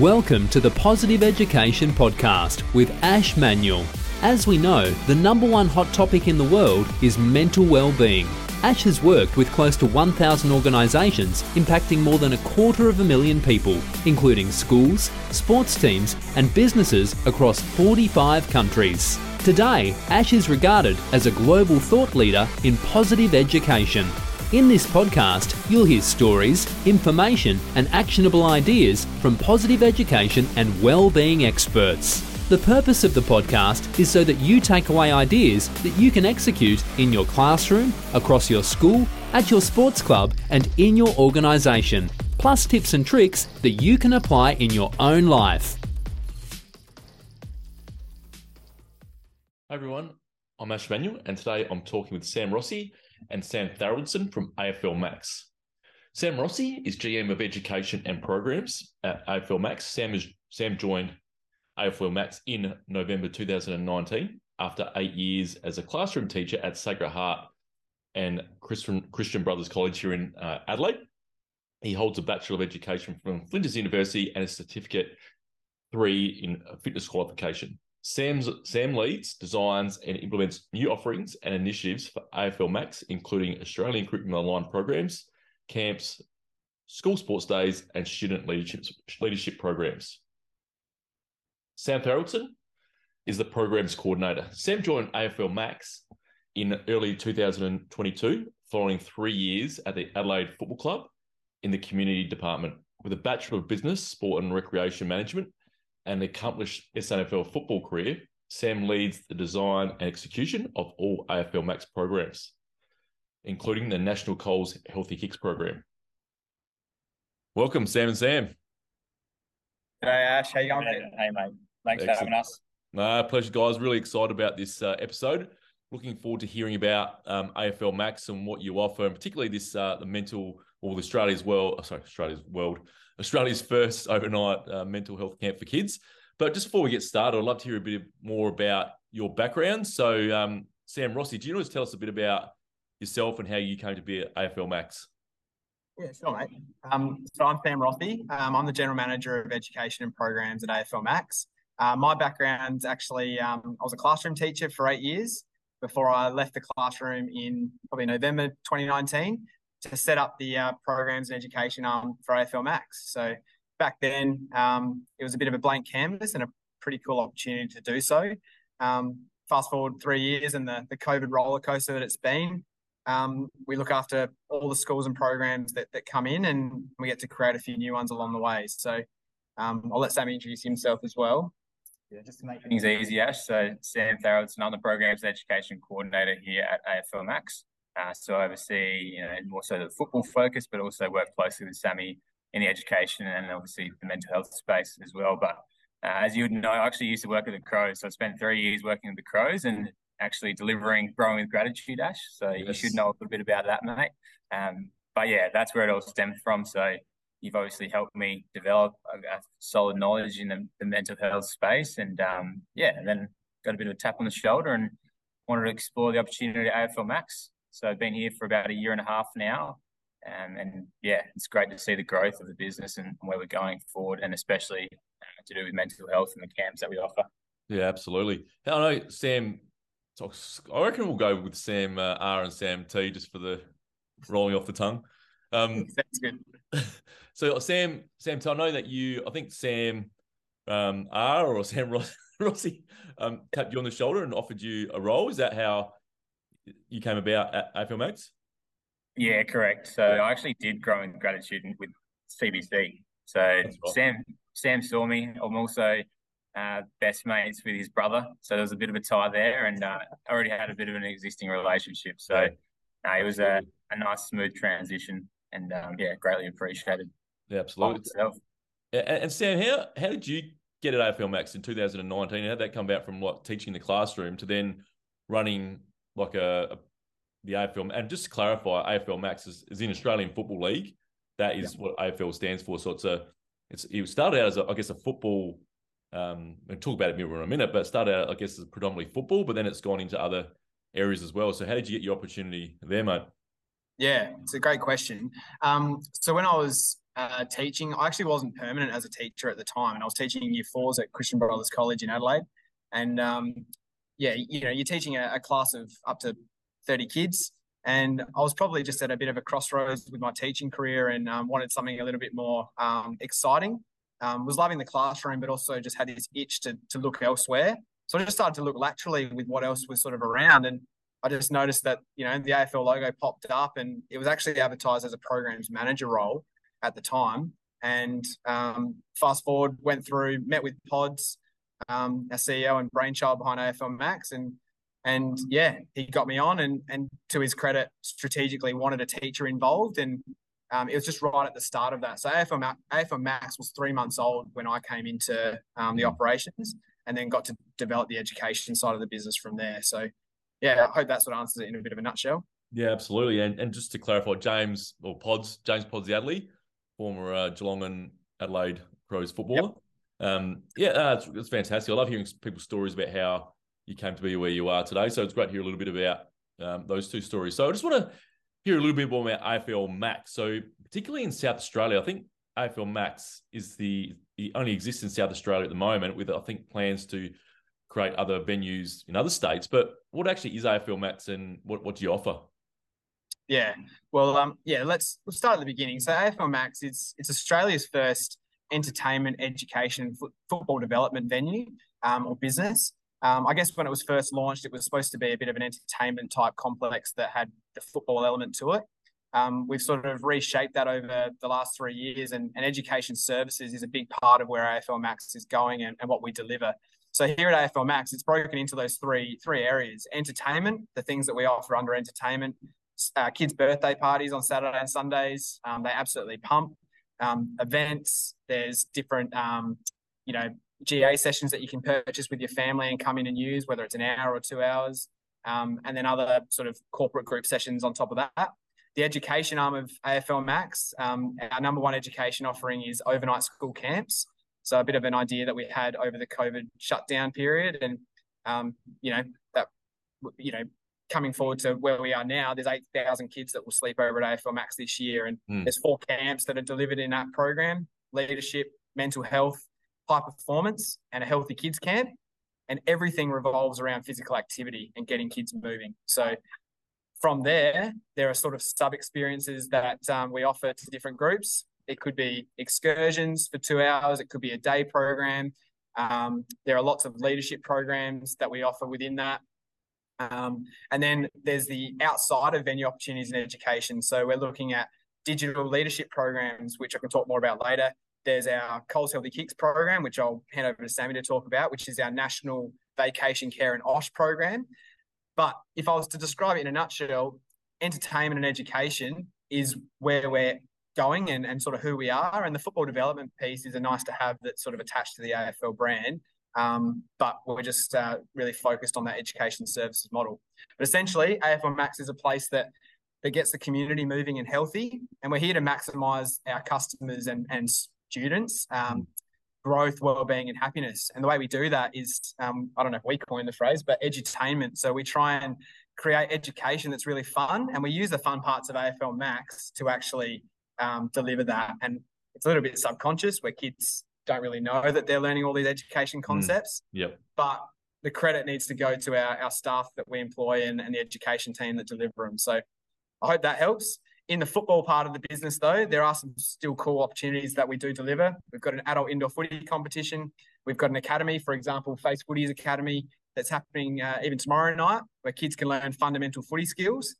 Welcome to the Positive Education Podcast with Ash Manuel. As we know, the number one hot topic in the world is mental well-being. Ash has worked with close to 1,000 organisations impacting more than a quarter of a million people, including schools, sports teams, and businesses across 45 countries. Today, Ash is regarded as a global thought leader in positive education. In this podcast, you'll hear stories, information, and actionable ideas from positive education and well-being experts. The purpose of the podcast is so that you take away ideas that you can execute in your classroom, across your school, at your sports club, and in your organisation, plus tips and tricks that you can apply in your own life. Hi everyone, I'm Ash Manuel, and today I'm talking with Sam Rossi and Sam Tharaldsen from AFL Max. Sam Rossi is GM of Education and Programs at AFL Max. Sam is Sam joined AFL Max in November 2019 after eight years as a classroom teacher at Sacred Heart and Christian, Christian Brothers College here in uh, Adelaide. He holds a Bachelor of Education from Flinders University and a certificate three in fitness qualification. Sam's, Sam leads, designs, and implements new offerings and initiatives for AFL Max, including Australian curriculum aligned programs, camps, school sports days, and student leadership, leadership programs. Sam Tharaldsen is the programs coordinator. Sam joined AFL Max in early 2022, following three years at the Adelaide Football Club in the community department with a Bachelor of Business, Sport and Recreation Management and accomplished SANFL football career. Sam leads the design and execution of all AFL Max programs, including the National Coles Healthy Kicks program. Welcome, Sam and Sam. Hey Ash. How you going? Hey, hey, mate. Thanks Excellent. for having us. No, pleasure, guys. Really excited about this uh, episode. Looking forward to hearing about um, AFL Max and what you offer, and particularly this uh, the mental or Australia's world. Sorry, Australia's world. Australia's first overnight uh, mental health camp for kids. But just before we get started, I'd love to hear a bit more about your background. So, um, Sam Rossi, do you want to tell us a bit about yourself and how you came to be at AFL Max? Yeah, sure, mate. Um, so I'm Sam Rossi. Um, I'm the General Manager of Education and Programs at AFL Max. Uh, my background's actually, um, I was a classroom teacher for eight years before I left the classroom in probably November 2019 to set up the uh, programs and education arm for AFL Max. So back then, um, it was a bit of a blank canvas and a pretty cool opportunity to do so. Um, fast forward three years and the, the COVID roller coaster that it's been, um, we look after all the schools and programs that, that come in and we get to create a few new ones along the way. So um, I'll let Sam introduce himself as well. Yeah, just to make things easy, Ash. So Sam Tharaldsen, I'm the Programs Education Coordinator here at AFL Max. Uh, so I oversee, you know, more so the football focus, but also work closely with Sammy in the education and obviously the mental health space as well. But uh, as you would know, I actually used to work at the Crows. So I spent three years working at the Crows and actually delivering Growing with Gratitude, Ash. So yes. you should know a little bit about that, mate. Um, but yeah, that's where it all stemmed from. So you've obviously helped me develop a, solid knowledge in the, the, mental health space. And um, yeah, and then got a bit of a tap on the shoulder and wanted to explore the opportunity at AFL Max. So I've been here for about a year and a half now. Um, and yeah, it's great to see the growth of the business and where we're going forward, and especially uh, to do with mental health and the camps that we offer. Yeah, absolutely. I know Sam talks. I reckon we'll go with Sam uh, R and Sam T just for the rolling off the tongue. Um, good. So Sam, Sam, T, I know that you. I think Sam um, R or Sam Ross, Rossi um, tapped you on the shoulder and offered you a role. Is that how you came about at AFL Max? Yeah, correct. So I actually did grow in gratitude with CBC. So right. Sam Sam saw me. I'm also uh, best mates with his brother, so there was a bit of a tie there, and uh, I already had a bit of an existing relationship. So uh, it was a, a nice, smooth transition, and um, yeah, greatly appreciated. Yeah, absolutely. And, and Sam, how how did you get at AFL Max in 2019? How did that come about from like teaching the classroom to then running like a, a the AFL. And just to clarify, AFL Max is, is in Australian Football League. That is yeah. what AFL stands for. So it's a it's it started out as a, I guess a football. Um, we'll talk about it in a minute, but it started out I guess as predominantly football, but then it's gone into other areas as well. So how did you get your opportunity there, mate? Yeah, it's a great question. Um, so when I was uh, teaching. I actually wasn't permanent as a teacher at the time, and I was teaching year fours at Christian Brothers College in Adelaide. And um, yeah, you know, you're teaching a, a, class of up to 30 kids. And I was probably just at a bit of a crossroads with my teaching career and um, wanted something a little bit more um, exciting. Um, was loving the classroom, but also just had this itch to, to look elsewhere. So I just started to look laterally with what else was sort of around. And I just noticed that, you know, the AFL logo popped up and it was actually advertised as a programs manager role at the time. And um, fast forward, went through, met with Pods, um, our CEO and brainchild behind AFL Max, and and yeah, he got me on, and and to his credit, strategically wanted a teacher involved, and um, it was just right at the start of that. So AFL Max, AFL Max was three months old when I came into um, the operations, and then got to develop the education side of the business from there. So yeah, I hope that's what answers it in a bit of a nutshell. Yeah, absolutely. And and just to clarify, James or Pods, James Podsiadly, former uh, Geelong and Adelaide Crows footballer. Yep. Um, yeah, uh, it's, it's, fantastic. I love hearing people's stories about how you came to be where you are today. So it's great to hear a little bit about um, those two stories. So I just want to hear a little bit more about AFL Max. So particularly in South Australia, I think AFL Max is the, the only exists in South Australia at the moment, with I think plans to create other venues in other states. But what actually is AFL Max, and what, what do you offer? Yeah, well, um, yeah, let's let's start at the beginning. So AFL Max, it's it's Australia's first entertainment, education, football development venue um, or business. Um, I guess when it was first launched, it was supposed to be a bit of an entertainment type complex that had the football element to it. Um, we've sort of reshaped that over the last three years, and, and, education services is a big part of where AFL Max is going and, and what we deliver. So here at AFL Max, it's broken into those three three areas: entertainment, the things that we offer under entertainment, uh, kids' birthday parties on Saturday and Sundays. Um, they absolutely pump um, events. There's different, um, you know, GA sessions that you can purchase with your family and come in and use, whether it's an hour or two hours, um, and then other sort of corporate group sessions on top of that. The education arm of AFL Max, um, our number one education offering is overnight school camps. So a bit of an idea that we had over the COVID shutdown period, and um, you know that you know coming forward to where we are now, there's 8,000 kids that will sleep over at AFL Max this year. And mm. there's four camps that are delivered in that program leadership, mental health, high performance, and a healthy kids camp. And everything revolves around physical activity and getting kids moving. So from there, there are sort of sub experiences that um, we offer to different groups. It could be excursions for two hours, it could be a day program. Um, there are lots of leadership programs that we offer within that. Um, and then there's the outside of venue opportunities in education. So we're looking at digital leadership programs, which I can talk more about later. There's our Coles Healthy Kicks program, which I'll hand over to Sammy to talk about, which is our national vacation care and OSH program. But if I was to describe it in a nutshell, entertainment and education is where we're going and, and sort of who we are. And the football development piece is a nice to have that's sort of attached to the AFL brand. Um, but we're just uh, really focused on that education services model. But essentially, AFL Max is a place that that gets the community moving and healthy, and we're here to maximise our customers and and students. Um, growth, well-being, and happiness. And the way we do that is, um, I don't know if we coined the phrase, but edutainment. So we try and create education that's really fun, and we use the fun parts of AFL Max to actually um, deliver that. And it's a little bit subconscious, where kids don't really know that they're learning all these education hmm. concepts. Mm. Yep. But the credit needs to go to our, our staff that we employ and, and the education team that deliver them. So I hope that helps. In the football part of the business, though, there are some still cool opportunities that we do deliver. We've got an adult indoor footy competition. We've got an academy, for example, Face Footy's Academy, that's happening uh, even tomorrow night, where kids can learn fundamental footy skills.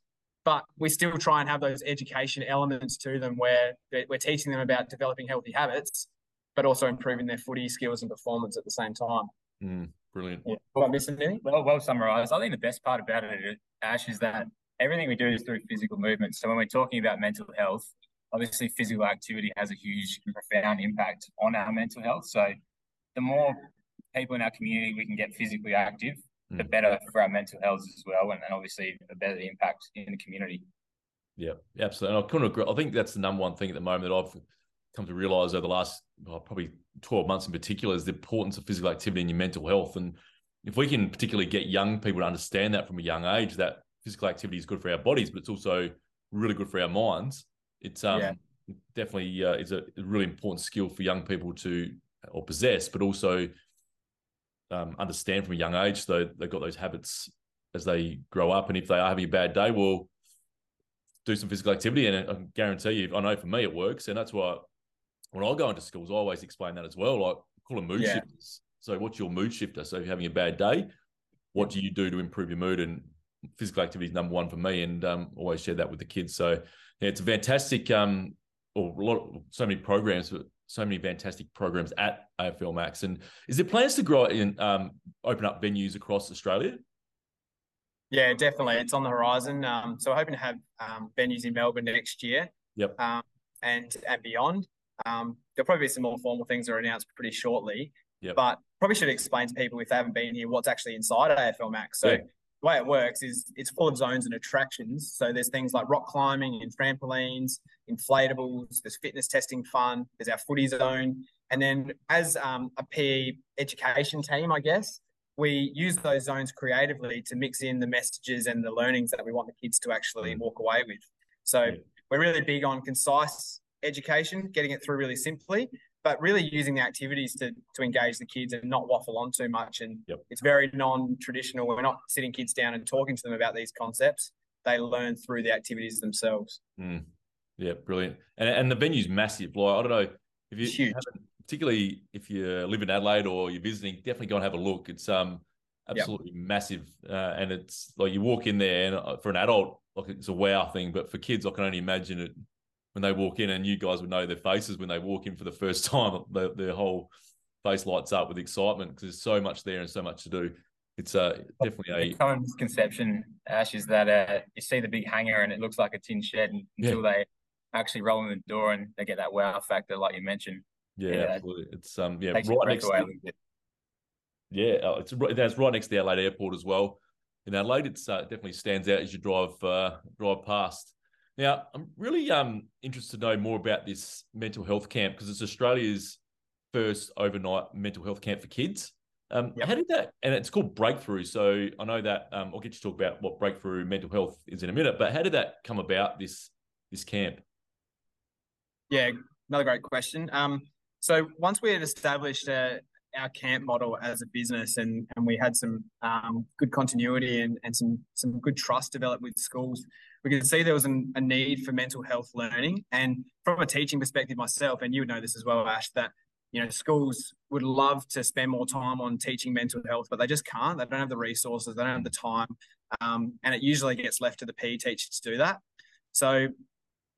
But we still try and have those education elements to them where we're teaching them about developing healthy habits but also improving their footy skills and performance at the same time. Mm, brilliant. Yeah. Well, missing anything? Well, well summarised. I think the best part about it, Ash, is that everything we do is through physical movement. So when we're talking about mental health, obviously physical activity has a huge and profound impact on our mental health. So the more people in our community we can get physically active. The better for our mental health as well, and, and obviously the better the impact in the community. Yeah, absolutely. And I couldn't agree. I think that's the number one thing at the moment that I've come to realize over the last well, probably 12 months in particular is the importance of physical activity in your mental health. And if we can particularly get young people to understand that from a young age, that physical activity is good for our bodies, but it's also really good for our minds. It's um, yeah. definitely uh, is a really important skill for young people to or possess, but also um, understand from a young age. So they've got those habits as they grow up, and if they are having a bad day, well, do some physical activity. And I can guarantee you, I know for me it works, and that's why when I go into schools, I always explain that as well. Like call them mood yeah. shifters. So what's your mood shifter? So if you're having a bad day, what do you do to improve your mood? And physical activity is number one for me, and um, always share that with the kids. So yeah, it's a fantastic, um, or a lot, of, so many programs, so many fantastic programs at AFL Max. And is there plans to grow and um, open up venues across Australia? Yeah, definitely. It's on the horizon. Um, so we're hoping to have um, venues in Melbourne next year. Yep. Um, and and beyond. Um, there'll probably be some more formal things that are announced pretty shortly. Yep. But probably should explain to people if they haven't been here what's actually inside AFL Max. So yeah. The way it works is it's full of zones and attractions. So there's things like rock climbing and trampolines, inflatables. There's fitness testing fun. There's our footy zone. And then as um, a PE education team, I guess, we use those zones creatively to mix in the messages and the learnings that we want the kids to actually mm. walk away with. So we're really big on concise education, getting it through really simply, but really using the activities to to engage the kids and not waffle on too much. And yep. it's very non-traditional. We're not sitting kids down and talking to them about these concepts. They learn through the activities themselves. Mm. Yeah, brilliant. And and the venue's massive. Like I don't know if you particularly if you live in Adelaide or you're visiting, definitely go and have a look. It's um absolutely yep. massive, uh, and it's like you walk in there, and uh, for an adult, like it's a wow thing, but for kids, I can only imagine it when they walk in, and you guys would know their faces when they walk in for the first time. The, their whole face lights up with excitement because there's so much there and so much to do. It's uh, definitely a the common misconception, Ash, is that uh, you see the big hangar and it looks like a tin shed until yeah. they actually roll in the door and they get that wow factor, like you mentioned. Yeah, yeah absolutely. It's um, yeah, right next. To, yeah, uh, it's that's right next to the Adelaide Airport as well. In Adelaide, it's uh, definitely stands out as you drive uh, drive past. Now, I'm really um interested to know more about this mental health camp because it's Australia's first overnight mental health camp for kids. Um, yep. How did that? And it's called Breakthrough. So I know that um, I'll get you to talk about what Breakthrough mental health is in a minute. But how did that come about? This this camp? Yeah, another great question. Um, so once we had established uh, our camp model as a business and, and we had some um, good continuity and, and some, some good trust developed with schools, we could see there was an, a need for mental health learning. And from a teaching perspective myself, and you would know this as well, Ash, that you know schools would love to spend more time on teaching mental health, but they just can't. They don't have the resources, they don't have the time, um, and it usually gets left to the PE teacher to do that. So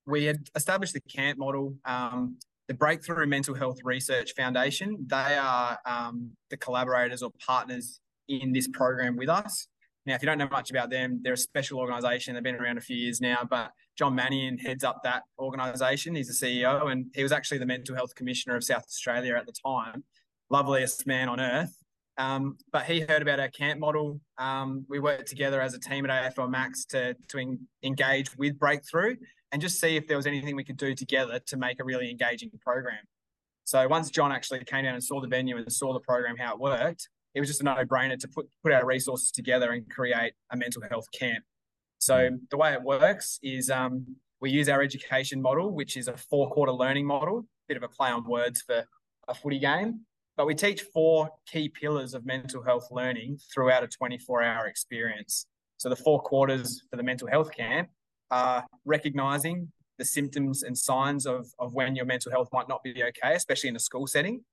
we had established the camp model. Um, the Breakthrough Mental Health Research Foundation, they are um, the collaborators or partners in this program with us. Now, if you don't know much about them, they're a special organisation. They've been around a few years now, but John Mannion heads up that organisation. He's the CEO, and he was actually the Mental Health Commissioner of South Australia at the time. Loveliest man on earth. Um, but he heard about our camp model. Um, we worked together as a team at AFL Max to, to en- engage with Breakthrough and just see if there was anything we could do together to make a really engaging program. So once John actually came down and saw the venue and saw the program how it worked, it was just a no-brainer to put put our resources together and create a mental health camp. So mm. the way it works is um, we use our education model, which is a four-quarter learning model, a bit of a play on words for a footy game. But we teach four key pillars of mental health learning throughout a 24-hour experience. So the four quarters for the mental health camp are recognizing the symptoms and signs of, of when your mental health might not be okay, especially in a school setting.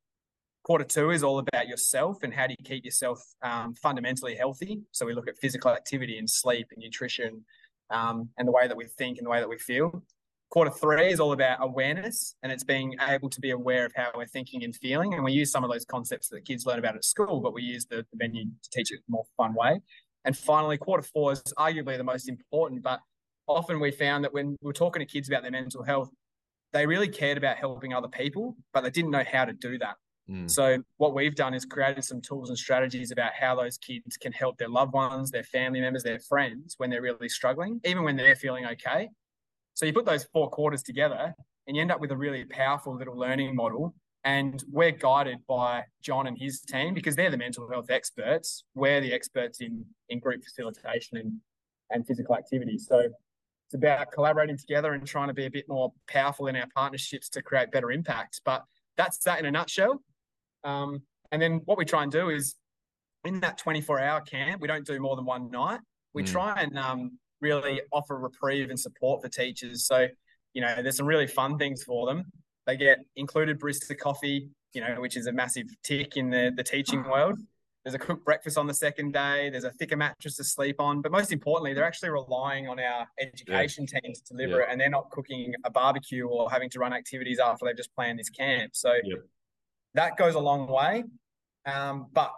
Quarter two is all about yourself and how do you keep yourself um, fundamentally healthy. So we look at physical activity and sleep and nutrition um, and the way that we think and the way that we feel. Quarter three is all about awareness and it's being able to be aware of how we're thinking and feeling. And we use some of those concepts that kids learn about at school, but we use the, the venue to teach it in a more fun way. And finally, quarter four is arguably the most important, but often we found that when we are talking to kids about their mental health, they really cared about helping other people, but they didn't know how to do that. Mm. So what we've done is created some tools and strategies about how those kids can help their loved ones, their family members, their friends when they're really struggling, even when they're feeling okay. So you put those four quarters together and you end up with a really powerful little learning model. And we're guided by John and his team because they're the mental health experts. We're the experts in, in group facilitation and, and physical activity. So it's about collaborating together and trying to be a bit more powerful in our partnerships to create better impacts. But that's that in a nutshell. Um, and then what we try and do is in that 24 hour camp, we don't do more than one night. We mm. try and um, really offer reprieve and support for teachers. So, you know, there's some really fun things for them. They get included barista coffee, you know, which is a massive tick in the, the teaching world. There's a cooked breakfast on the second day. There's a thicker mattress to sleep on. But most importantly, they're actually relying on our education yeah. team to deliver yeah. it, and they're not cooking a barbecue or having to run activities after they've just planned this camp. So yeah. That goes a long way. Um, but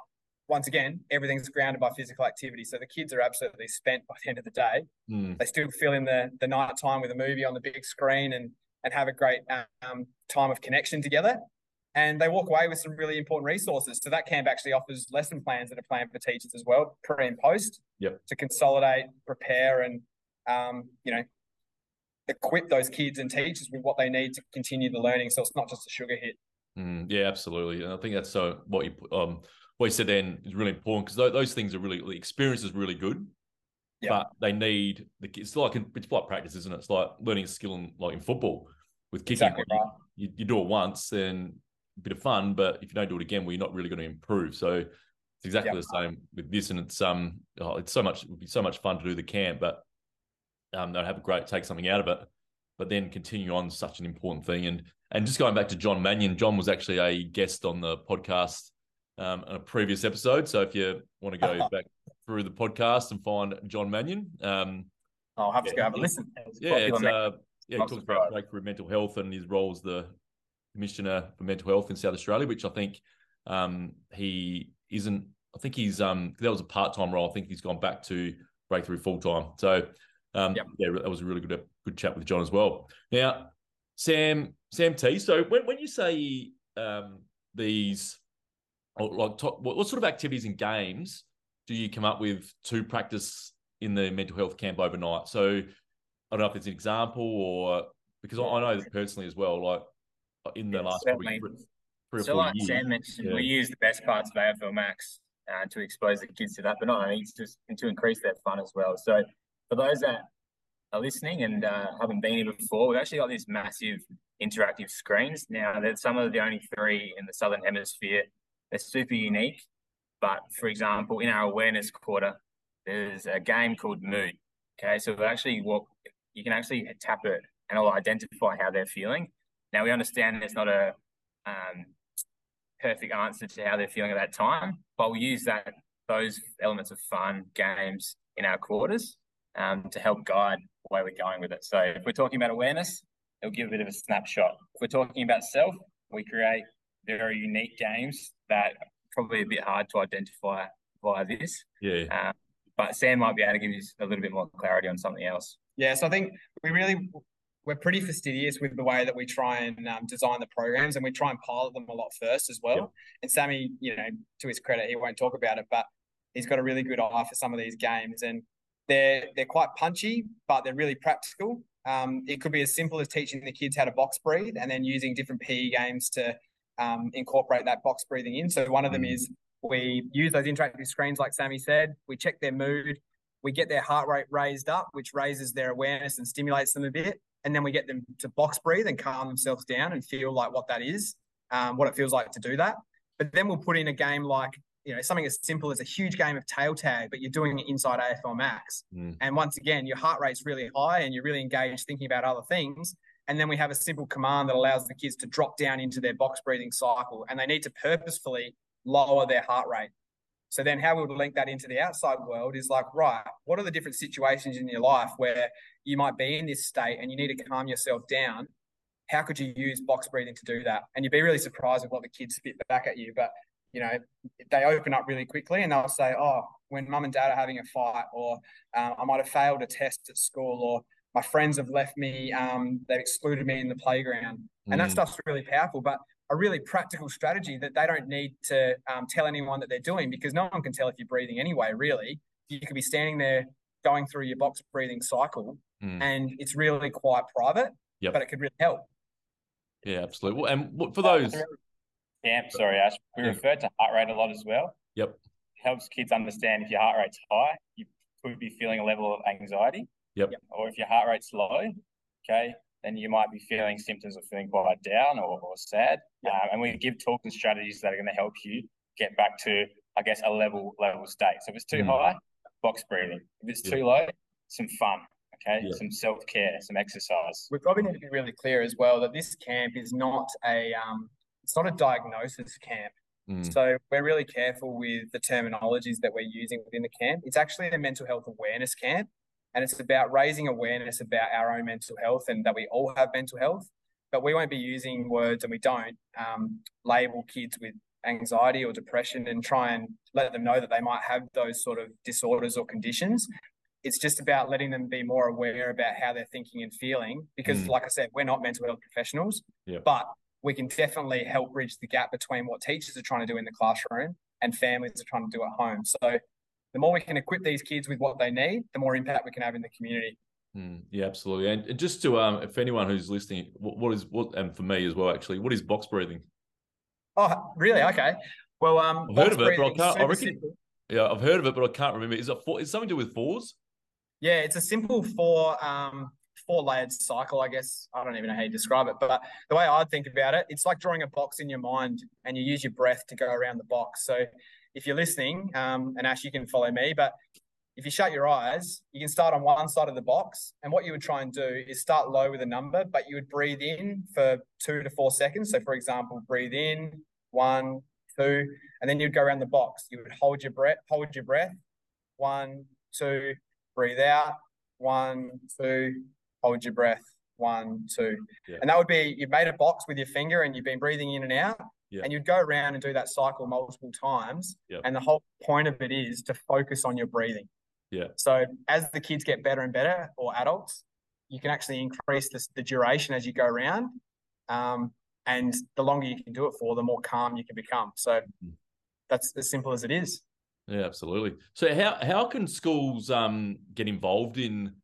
once again, everything's grounded by physical activity. So the kids are absolutely spent by the end of the day. Mm. They still fill in the the night time with a movie on the big screen and and have a great um, time of connection together and they walk away with some really important resources. So that camp actually offers lesson plans that are planned for teachers as well, pre and post, yep. to consolidate, prepare, and um, you know, equip those kids and teachers with what they need to continue the learning. So it's not just a sugar hit. Mm, yeah, absolutely, and I think that's so what you um what you said then is really important because those, those things are really the experience is really good. Yep. But they need the it's like it's like practice, isn't it? It's like learning a skill in like in football with kicking. Exactly right. you, you do it once, and a bit of fun, but if you don't do it again, well, you're not really going to improve. So it's exactly yep. the same with this, and it's um, oh, it's so much, it would be so much fun to do the camp, but um, they'd have a great take something out of it, but then continue on such an important thing. And and just going back to John Mannion, John was actually a guest on the podcast um, on a previous episode. So if you want to go back through the podcast and find John Mannion, um, I'll have yeah, to go have a listen. Yeah, it's, uh, yeah, he talks about breakthrough mental health and his role as the Commissioner for Mental Health in South Australia, which I think um, he isn't. I think he's um, that was a part time role. I think he's gone back to breakthrough full time. So um, yep. yeah, that was a really good good chat with John as well. Now, Sam Sam T. So when when you say um, these, like what, what sort of activities and games do you come up with to practice in the mental health camp overnight? So I don't know if it's an example or because I, I know personally as well, like in the last three, three so like years. Sam mentioned, yeah. we use the best parts of AFL Max uh, to expose the kids to that, but not only just to increase their fun as well. So for those that are listening and uh, haven't been here before, we've actually got these massive interactive screens. Now, they're some of the only three in the Southern Hemisphere. They're super unique. But for example, in our awareness quarter, there's a game called Mood. Okay, so actually, what you can actually tap it and it'll identify how they're feeling. Now we understand there's not a um, perfect answer to how they're feeling at that time, but we use that those elements of fun, games in our quarters um, to help guide where we're going with it. So if we're talking about awareness, it'll give a bit of a snapshot. If we're talking about self, we create very unique games that are probably a bit hard to identify via this. Yeah. Um, but Sam might be able to give you a little bit more clarity on something else. Yeah, so I think we really we're pretty fastidious with the way that we try and um, design the programs and we try and pilot them a lot first as well. Yep. And Sammy, you know, to his credit, he won't talk about it, but he's got a really good eye for some of these games and they're they're quite punchy, but they're really practical. Um, it could be as simple as teaching the kids how to box breathe and then using different PE games to um, incorporate that box breathing in. So one of them is we use those interactive screens, like Sammy said. We check their mood. We get their heart rate raised up, which raises their awareness and stimulates them a bit and then we get them to box breathe and calm themselves down and feel like what that is, um, what it feels like to do that. But then we'll put in a game like you know something as simple as a huge game of tail tag, but you're doing it inside AFL Max. Mm. And once again, your heart rate's really high and you're really engaged thinking about other things. And then we have a simple command that allows the kids to drop down into their box breathing cycle, and they need to purposefully lower their heart rate. So then how we would link that into the outside world is like, right, what are the different situations in your life where you might be in this state and you need to calm yourself down? How could you use box breathing to do that? And you'd be really surprised with what the kids spit back at you. But, you know, they open up really quickly and they'll say, oh, when mum and dad are having a fight, or um, I might have failed a test at school, or my friends have left me, um, they've excluded me in the playground. Mm. And that mm. stuff's really powerful. But a really practical strategy that they don't need to um, tell anyone that they're doing because no one can tell if you're breathing anyway, really. You could be standing there going through your box breathing cycle mm. and it's really quite private, yep. but it could really help. Yeah, absolutely. Well, and for those. Yeah, sorry, Ash. We yeah. refer to heart rate a lot as well. Yep. It helps kids understand if your heart rate's high, you could be feeling a level of anxiety. Yep. Or if your heart rate's low, okay, then you might be feeling symptoms of feeling quite down or, or sad. Yep. Um, and we give tools and strategies that are going to help you get back to, I guess, a level level state. So if it's too Mm. high, box breathing. If it's Yep. too low, some fun. Okay, Yep. some self care, some exercise. We probably need to be really clear as well that this camp is not a um, it's not a diagnosis camp. Mm. So we're really careful with the terminologies that we're using within the camp. It's actually a mental health awareness camp, and it's about raising awareness about our own mental health and that we all have mental health. But we won't be using words, and we don't um, label kids with anxiety or depression and try and let them know that they might have those sort of disorders or conditions. It's just about letting them be more aware about how they're thinking and feeling. Because, Mm. like I said, we're not mental health professionals, Yeah. but we can definitely help bridge the gap between what teachers are trying to do in the classroom and families are trying to do at home. So the more we can equip these kids with what they need, the more impact we can have in the community. Mm, yeah, absolutely. And just to um, if anyone who's listening, what, what is what, and for me as well, actually, what is box breathing? Oh, really? Okay. Well, um, I've heard of it, but I can't- I reckon- simple. Yeah, I've heard of it, but I can't remember. Is it four, is something to do with fours? Yeah, it's a simple four um four layered cycle, I guess. I don't even know how you describe it, but the way I think about it, it's like drawing a box in your mind and you use your breath to go around the box. So if you're listening, um, and Ash, you can follow me, but if you shut your eyes, you can start on one side of the box. And what you would try and do is start low with a number, but you would breathe in for two to four seconds. So, for example, breathe in one, two, and then you'd go around the box. You would hold your breath, hold your breath, one, two, breathe out, one, two, hold your breath, one, two. Yeah. And that would be you've made a box with your finger and you've been breathing in and out. Yeah. And you'd go around and do that cycle multiple times. Yep. And the whole point of it is to focus on your breathing. Yeah. So as the kids get better and better, or adults, you can actually increase this, the duration as you go around. Um, and the longer you can do it for, the more calm you can become. So Mhm. that's as simple as it is. Yeah, absolutely. So how how can schools um get involved in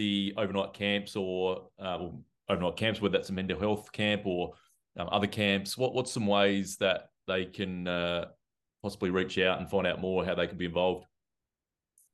the overnight camps or uh, overnight camps, whether that's a mental health camp or um, other camps? What what's some ways that they can uh, possibly reach out and find out more how they can be involved?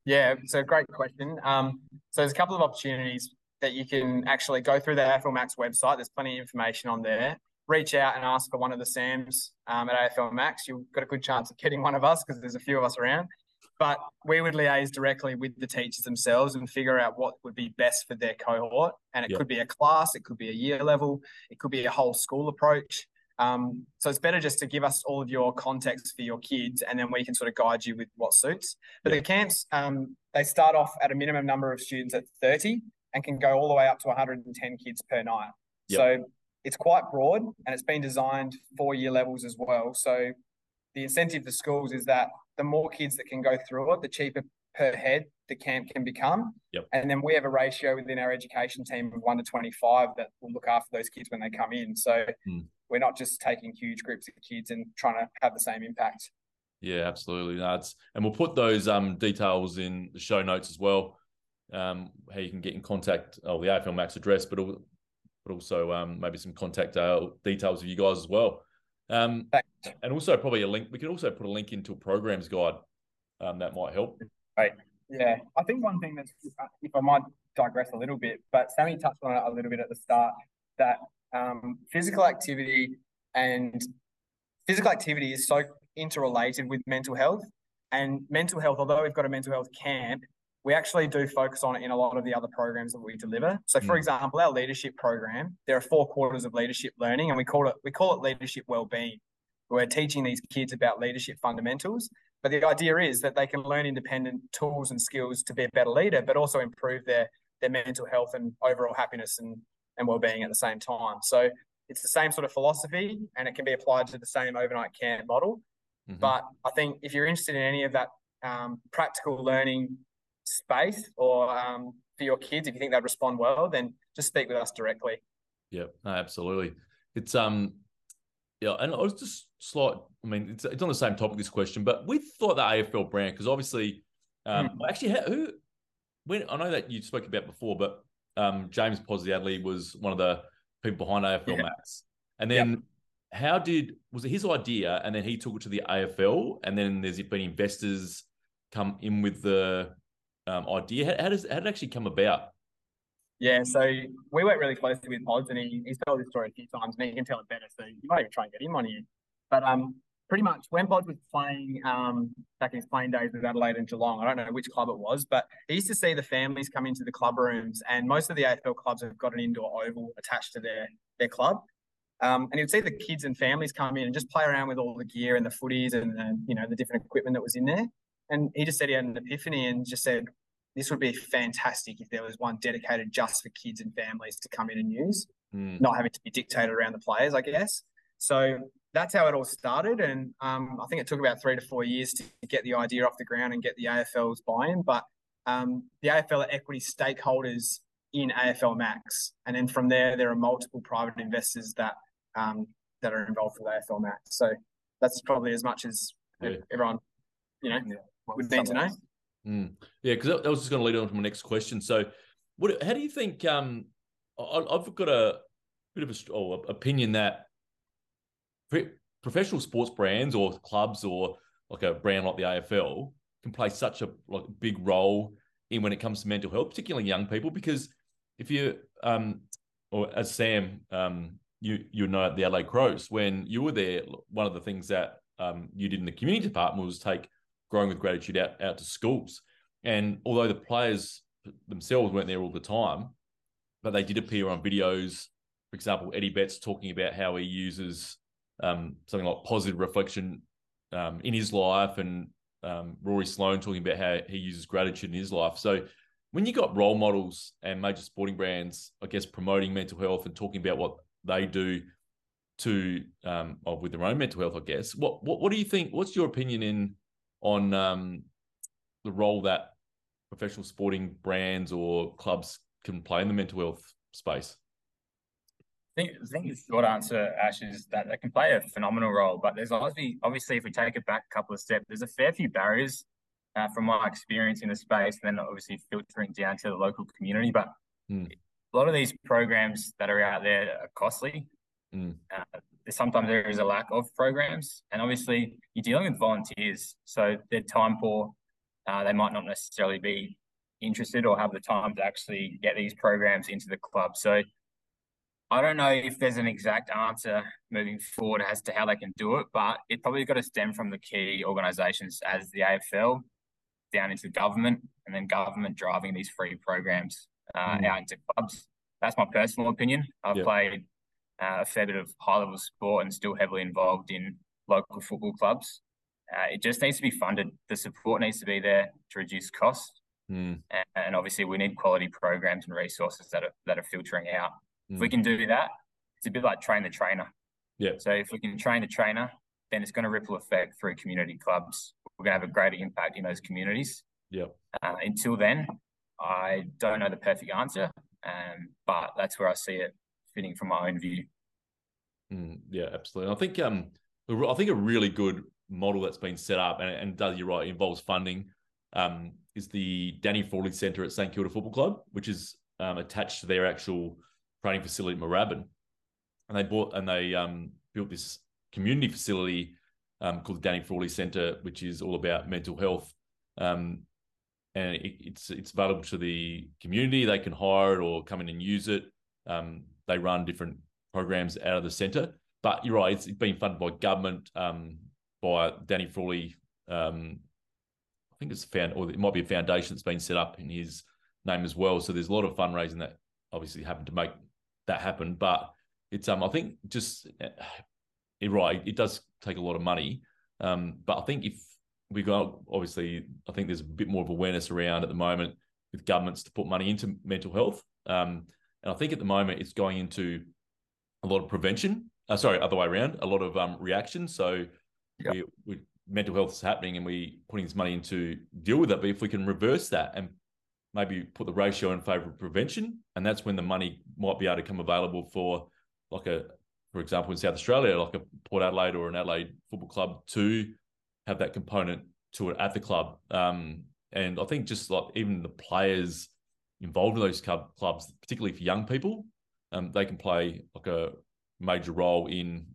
Yeah, so great question. Um, so there's a couple of opportunities that you can actually go through the AFL Max website. There's plenty of information on there. Reach out and ask for one of the SAMs um, at AFL Max. You've got a good chance of getting one of us because there's a few of us around. But we would liaise directly with the teachers themselves and figure out what would be best for their cohort. And it Yeah. could be a class, it could be a year level, it could be a whole school approach. Um, so it's better just to give us all of your context for your kids, and then we can sort of guide you with what suits. But the camps, um, they start off at a minimum number of students at 30 and can go all the way up to 110 kids per night. So it's quite broad and it's been designed for year levels as well. So the incentive for schools is that the more kids that can go through it, the cheaper per head the camp can become. Yep. And then we have a ratio within our education team of one to 25 that will look after those kids when they come in. So Hmm. we're not just taking huge groups of kids and trying to have the same impact. Yeah, absolutely. That's and we'll put those um, details in the show notes as well. Um, how you can get in contact, oh, the AFL Max address, but but also um, maybe some contact uh, details of you guys as well. Um, and also probably a link. We could also put a link into a programs guide um, that might help. Right. Yeah, I think one thing that's, if I might digress a little bit, but Sammy touched on it a little bit at the start, that um, physical activity and physical activity is so interrelated with mental health. And mental health, although we've got a mental health camp, we actually do focus on it in a lot of the other programs that we deliver. So, for Mm. example, our leadership program, there are four quarters of leadership learning, and we call it we call it leadership well-being. We're teaching these kids about leadership fundamentals. But the idea is that they can learn independent tools and skills to be a better leader, but also improve their their mental health and overall happiness and, and well-being at the same time. So it's the same sort of philosophy and it can be applied to the same overnight camp model. Mhm. But I think if you're interested in any of that um, practical learning space or um, for your kids, if you think they'd respond well, then just speak with us directly. Yeah, no, absolutely. It's um, yeah, and I was just slight. I mean, it's it's on the same topic this question, but we thought the AFL brand, because obviously, um, Hmm. actually, who when I know that you spoke about before, but um, James Podsiadly was one of the people behind AFL Yeah. Max, and then how did was it his idea, and then he took it to the AFL, and then there's been investors come in with the um, idea. How, how does how did it actually come about? Yeah, so we work really closely with Pods, and he, he's told this story a few times, and he can tell it better. So you might even try and get him on here. But um, pretty much when Pods was playing um back in his playing days with Adelaide and Geelong, I don't know which club it was, but he used to see the families come into the club rooms, and most of the AFL clubs have got an indoor oval attached to their their club. Um, and you'd see the kids and families come in and just play around with all the gear and the footies and the, you know the different equipment that was in there. And he just said he had an epiphany and just said, this would be fantastic if there was one dedicated just for kids and families to come in and use, mm. not having to be dictated around the players, I guess. So that's how it all started. And um, I think it took about three to four years to get the idea off the ground and get the AFL's buy in. But um, the AFL are equity stakeholders in AFL Max. And then from there, there are multiple private investors that um, that are involved with AFL Max. So that's probably as much as yeah. everyone, you know, yeah. Would need to know. Mm. Yeah, because that was just going to lead on to my next question. So, what? How do you think? Um, I, have got a bit of a oh, opinion that professional sports brands or clubs or like a brand like the AFL can play such a like big role in when it comes to mental health, particularly young people. Because if you, um, or as Sam, um, you you know at the Adelaide Crows when you were there, one of the things that um, you did in the community department was take growing with gratitude out, out to schools. And although the players themselves weren't there all the time, but they did appear on videos. For example, Eddie Betts talking about how he uses um, something like positive reflection um, in his life, and um, Rory Sloane talking about how he uses gratitude in his life. So, when you got role models and major sporting brands, I guess promoting mental health and talking about what they do to um, with their own mental health, I guess. What what what do you think? What's your opinion in on um, the role that professional sporting brands or clubs can play in the mental health space? I think, I think the short answer, Ash, is that they can play a phenomenal role. But there's obviously, obviously, if we take it back a couple of steps, there's a fair few barriers uh, from my experience in the space, and then obviously filtering down to the local community. But mm. a lot of these programs that are out there are costly. Mm. Uh, sometimes there is a lack of programs, and obviously you're dealing with volunteers, so they're time poor. Uh, they might not necessarily be interested or have the time to actually get these programs into the club. So I don't know if there's an exact answer moving forward as to how they can do it, but it probably got to stem from the key organisations as the AFL down into government, and then government driving these free programs uh, mm. out into clubs. That's my personal opinion. I've yep. played uh, a fair bit of high level sport and still heavily involved in local football clubs. Uh, it just needs to be funded. The support needs to be there to reduce costs, mm. and, and, obviously we need quality programs and resources that are that are filtering out. Mm. If we hmm. can do that, it's a bit like train the trainer. Yeah. So if we can train the trainer, then it's going to ripple effect through community clubs. We're going to have a greater impact in those communities. Yeah. Uh, until then, I don't know the perfect answer, um, but that's where I see it fitting from my own view. Mm, yeah, absolutely. I think um, I think a really good model that's been set up and, and does you're right involves funding um, is the Danny Frawley Centre at St Kilda Football Club, which is um, attached to their actual training facility at Moorabbin, and they bought and they um, built this community facility um, called the Danny Frawley Centre, which is all about mental health. Um, and it, it's it's available to the community. They can hire it or come in and use it. Um, they run different programs out of the centre. But you're right; it's been funded by government, um, by Danny Frawley. Um, I think it's found, or it might be a foundation that's been set up in his name as well. So there's a lot of fundraising that obviously happened to make that happen. But it's um, I think just eh, right; it does take a lot of money. Um, but I think if we got obviously, I think there's a bit more of awareness around at the moment with governments to put money into mental health. Um, and I think at the moment it's going into a lot of prevention. Uh, sorry, other way around, a lot of um, reaction. So yep. we, we, mental health is happening and we're putting this money into deal with it. But if we can reverse that and maybe put the ratio in favour of prevention, and that's when the money might be able to come available for like a, for example, in South Australia, like a Port Adelaide or an Adelaide football club to have that component to it at the club. Um, and I think just like even the players involved in those club, clubs, particularly for young people, um, they can play like a major role in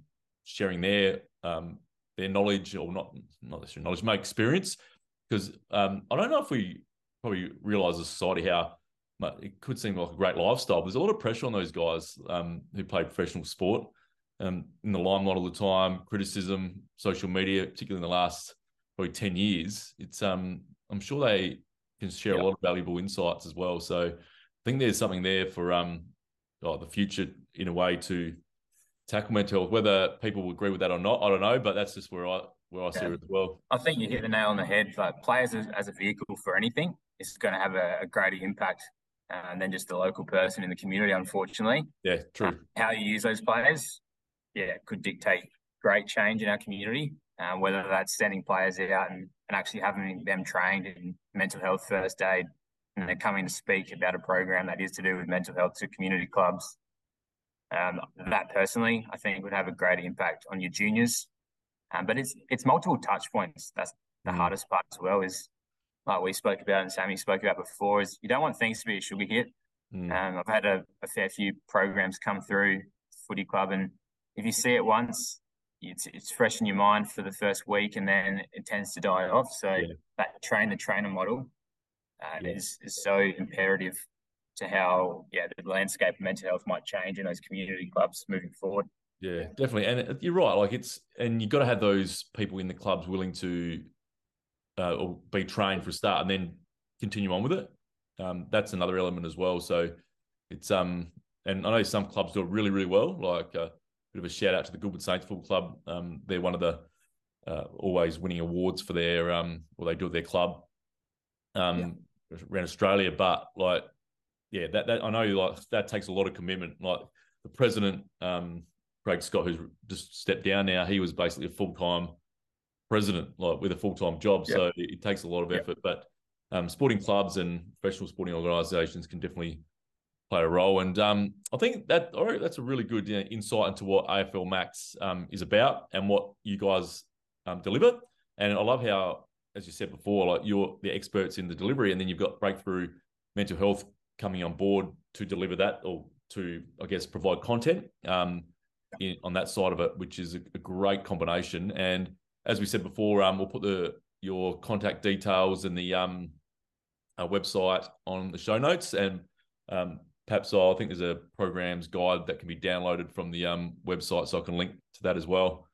sharing their um, their knowledge or not not necessarily knowledge, my experience. Because um, I don't know if we probably realize as society how it could seem like a great lifestyle. There's a lot of pressure on those guys um, who play professional sport um, in the limelight all the time, criticism, social media, particularly in the last probably 10 years. It's um, I'm sure they can share a lot of valuable insights as well. So I think there's something there for um, oh, the future in a way to tackle mental health. Whether people will agree with that or not, I don't know, but that's just where I where I see it as well. I think you hit the nail on the head. Like players as, as a vehicle for anything is going to have a, a greater impact uh, than just the local person in the community. Unfortunately, yeah, true. Uh, how you use those players, yeah, could dictate great change in our community. Uh, whether that's sending players out and, and actually having them trained in mental health first aid, and they're coming to speak about a program that is to do with mental health to community clubs. Um, that personally, I think would have a great impact on your juniors um, but it's it's multiple touch points. That's the mm. hardest part as well. Is like we spoke about and Sammy spoke about before. Is you don't want things to be a sugar hit. Mm. Um, I've had a, a, fair few programs come through footy club, and if you see it once, it's it's fresh in your mind for the first week, and then it tends to die off. So yeah. that train the trainer model uh, yeah. is is so imperative to how yeah the landscape of mental health might change in those community clubs moving forward. Yeah, definitely. And you're right. Like it's, and you've got to have those people in the clubs willing to uh, or be trained for a start and then continue on with it. Um, that's another element as well. So it's, um, and I know some clubs do it really, really well. Like a bit of a shout out to the Goodwood Saints Football Club. Um, they're one of the uh, always winning awards for their, um, or they do at their club um, yeah. around Australia. But like, yeah, that, that I know like that takes a lot of commitment. Like the president, um, Craig Scott, who's just stepped down now, he was basically a full time president, like with a full time job. Yep. So it, takes a lot of effort. Yep. But um, sporting clubs and professional sporting organisations can definitely play a role. And um, I think that all right, that's a really good you know, insight into what AFL Max um, is about and what you guys um, deliver. And I love how, as you said before, like you're the experts in the delivery, and then you've got breakthrough mental health coming on board to deliver that or to, I guess, provide content. Um, in, on that side of it, which is a, a, great combination. And as we said before, um, we'll put the your contact details and the um, website on the show notes. And um, perhaps I think there's a programs guide that can be downloaded from the um, website, so I can link to that as well.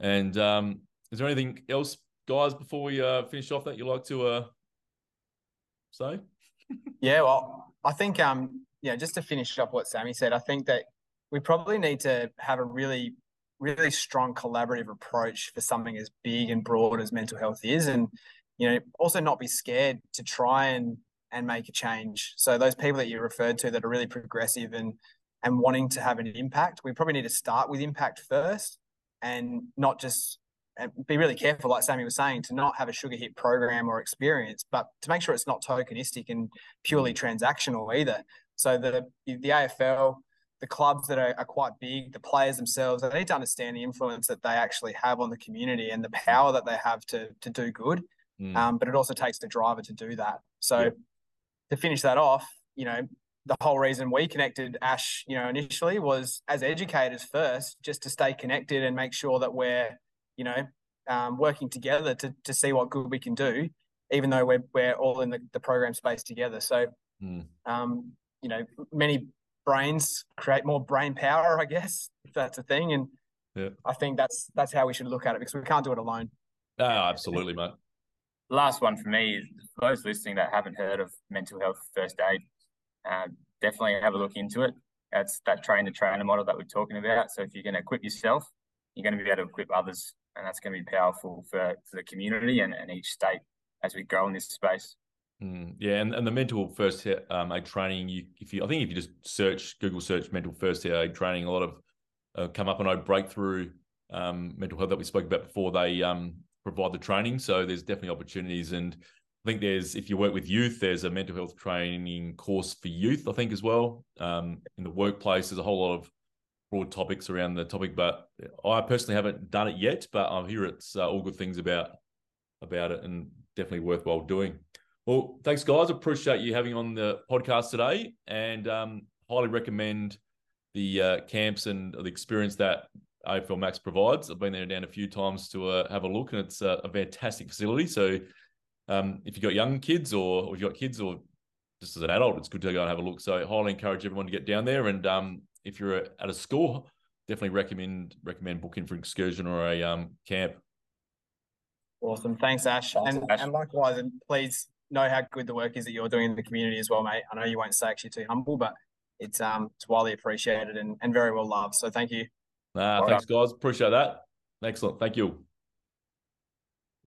And um, is there anything else, guys, before we uh, finish off that you'd like to uh, say? yeah, well, I think um, yeah, just to finish up what Sammy said, I think that we probably need to have a really really strong collaborative approach for something as big and broad as mental health is and you know also not be scared to try and and make a change so those people that you referred to that are really progressive and and wanting to have an impact we probably need to start with impact first and not just and be really careful like sammy was saying to not have a sugar hit program or experience but to make sure it's not tokenistic and purely transactional either so the the afl the clubs that are, are, quite big, the players themselves, they need to understand the influence that they actually have on the community and the power that they have to to do good. Mm. Um, but it also takes the driver to do that. So. To finish that off, you know, the whole reason we connected Ash, you know, initially was as educators first, just to stay connected and make sure that we're, you know, um, working together to to see what good we can do, even though we're we're all in the, the program space together. So, mm. um, you know, many brains create more brain power, I guess, if that's a thing. And yeah. I think that's that's how we should look at it because we can't do it alone. Oh, absolutely, mate. Last one for me is for those listening that haven't heard of mental health first aid, uh, definitely have a look into it. That's that train the trainer model that we're talking about. So if you're going to equip yourself, you're going to be able to equip others, and that's going to be powerful for, for the community and, and each state as we grow in this space. Mm, yeah, and, and the mental first um, aid training, you if you I think if you just search Google search mental first aid training, a lot of uh, come up and I breakthrough um, mental health that we spoke about before. They um, provide the training, so there's definitely opportunities. And I think there's if you work with youth, there's a mental health training course for youth. I think as well um, in the workplace. There's a whole lot of broad topics around the topic, but I personally haven't done it yet. But I hear it's uh, all good things about about it, and definitely worthwhile doing. Well, thanks, guys. Appreciate you having on the podcast today, and um, highly recommend the uh, camps and the experience that AFL Max provides. I've been there down a few times to uh, have a look, and it's a, a fantastic facility. So, um, if you've got young kids or, or if you've got kids or just as an adult, it's good to go and have a look. So I highly encourage everyone to get down there. And um, if you're at a school, definitely recommend recommend booking for an excursion or a um, camp. Awesome. Thanks, Ash. Thanks, and, Ash. and likewise, and please know how good the work is that you're doing in the community as well, mate. I know you won't say actually too humble, but it's um it's widely appreciated and, and very well loved. So thank you. Nah, thanks, guys. Appreciate that. Excellent. Thank you.